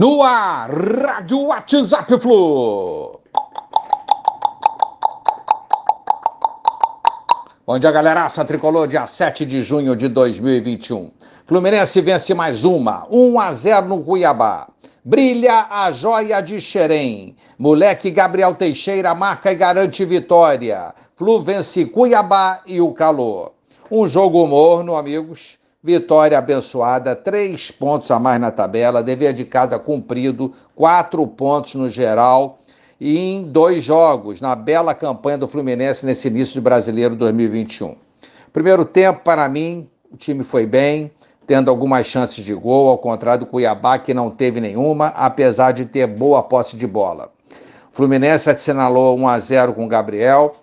No ar, Rádio WhatsApp Flu. Bom dia, galera. Aça tricolor, dia 7 de junho de 2021. Fluminense vence mais uma, 1 a 0 no Cuiabá. Brilha a joia de Xerém. Moleque Gabriel Teixeira marca e garante vitória. Flu vence Cuiabá e o calor. Um jogo morno, amigos Vitória abençoada, três pontos a mais na tabela, dever de casa cumprido, quatro pontos no geral e em dois jogos, na bela campanha do Fluminense nesse início de brasileiro 2021. Primeiro tempo, para mim, o time foi bem, tendo algumas chances de gol, ao contrário do Cuiabá, que não teve nenhuma, apesar de ter boa posse de bola. O Fluminense assinalou 1 a 0 com o Gabriel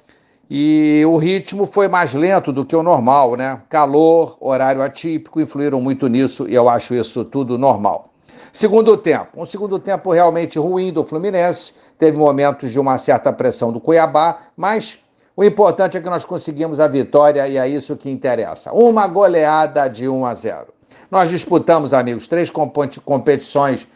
e o ritmo foi mais lento do que o normal, né? Calor, horário atípico influíram muito nisso e eu acho isso tudo normal. Segundo tempo, um segundo tempo realmente ruim do Fluminense, teve momentos de uma certa pressão do Cuiabá, mas o importante é que nós conseguimos a vitória e é isso que interessa. Uma goleada de 1 a 0. Nós disputamos, amigos, três competições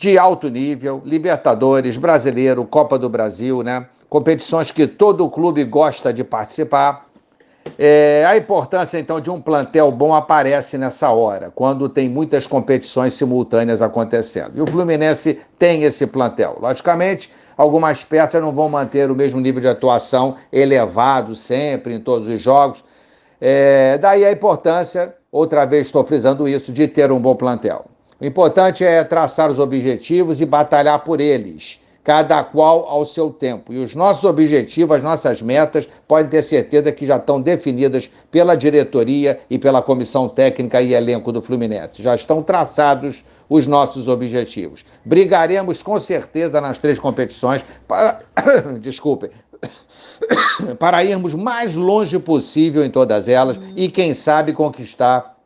de alto nível, Libertadores, Brasileiro, Copa do Brasil, né? Competições que todo clube gosta de participar. É, a importância, então, de um plantel bom aparece nessa hora, quando tem muitas competições simultâneas acontecendo. E o Fluminense tem esse plantel. Logicamente, algumas peças não vão manter o mesmo nível de atuação elevado sempre em todos os jogos. É, daí a importância, outra vez estou frisando isso, de ter um bom plantel. O importante é traçar os objetivos e batalhar por eles, cada qual ao seu tempo. E os nossos objetivos, as nossas metas, podem ter certeza que já estão definidas pela diretoria e pela comissão técnica e elenco do Fluminense. Já estão traçados os nossos objetivos. Brigaremos com certeza nas três competições para. Desculpem. para irmos mais longe possível em todas elas e, quem sabe, conquistar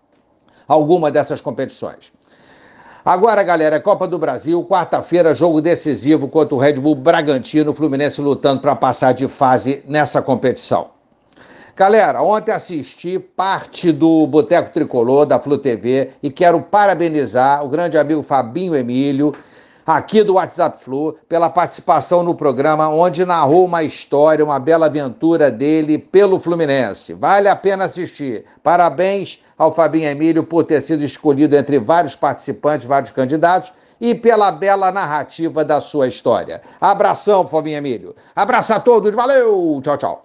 alguma dessas competições. Agora, galera, Copa do Brasil, quarta-feira, jogo decisivo contra o Red Bull Bragantino, Fluminense lutando para passar de fase nessa competição. Galera, ontem assisti parte do Boteco Tricolor da Flu TV e quero parabenizar o grande amigo Fabinho Emílio aqui do WhatsApp Flu, pela participação no programa, onde narrou uma história, uma bela aventura dele pelo Fluminense. Vale a pena assistir. Parabéns ao Fabinho Emílio por ter sido escolhido entre vários participantes, vários candidatos e pela bela narrativa da sua história. Abração, Fabinho Emílio. Abraço a todos, valeu! Tchau, tchau.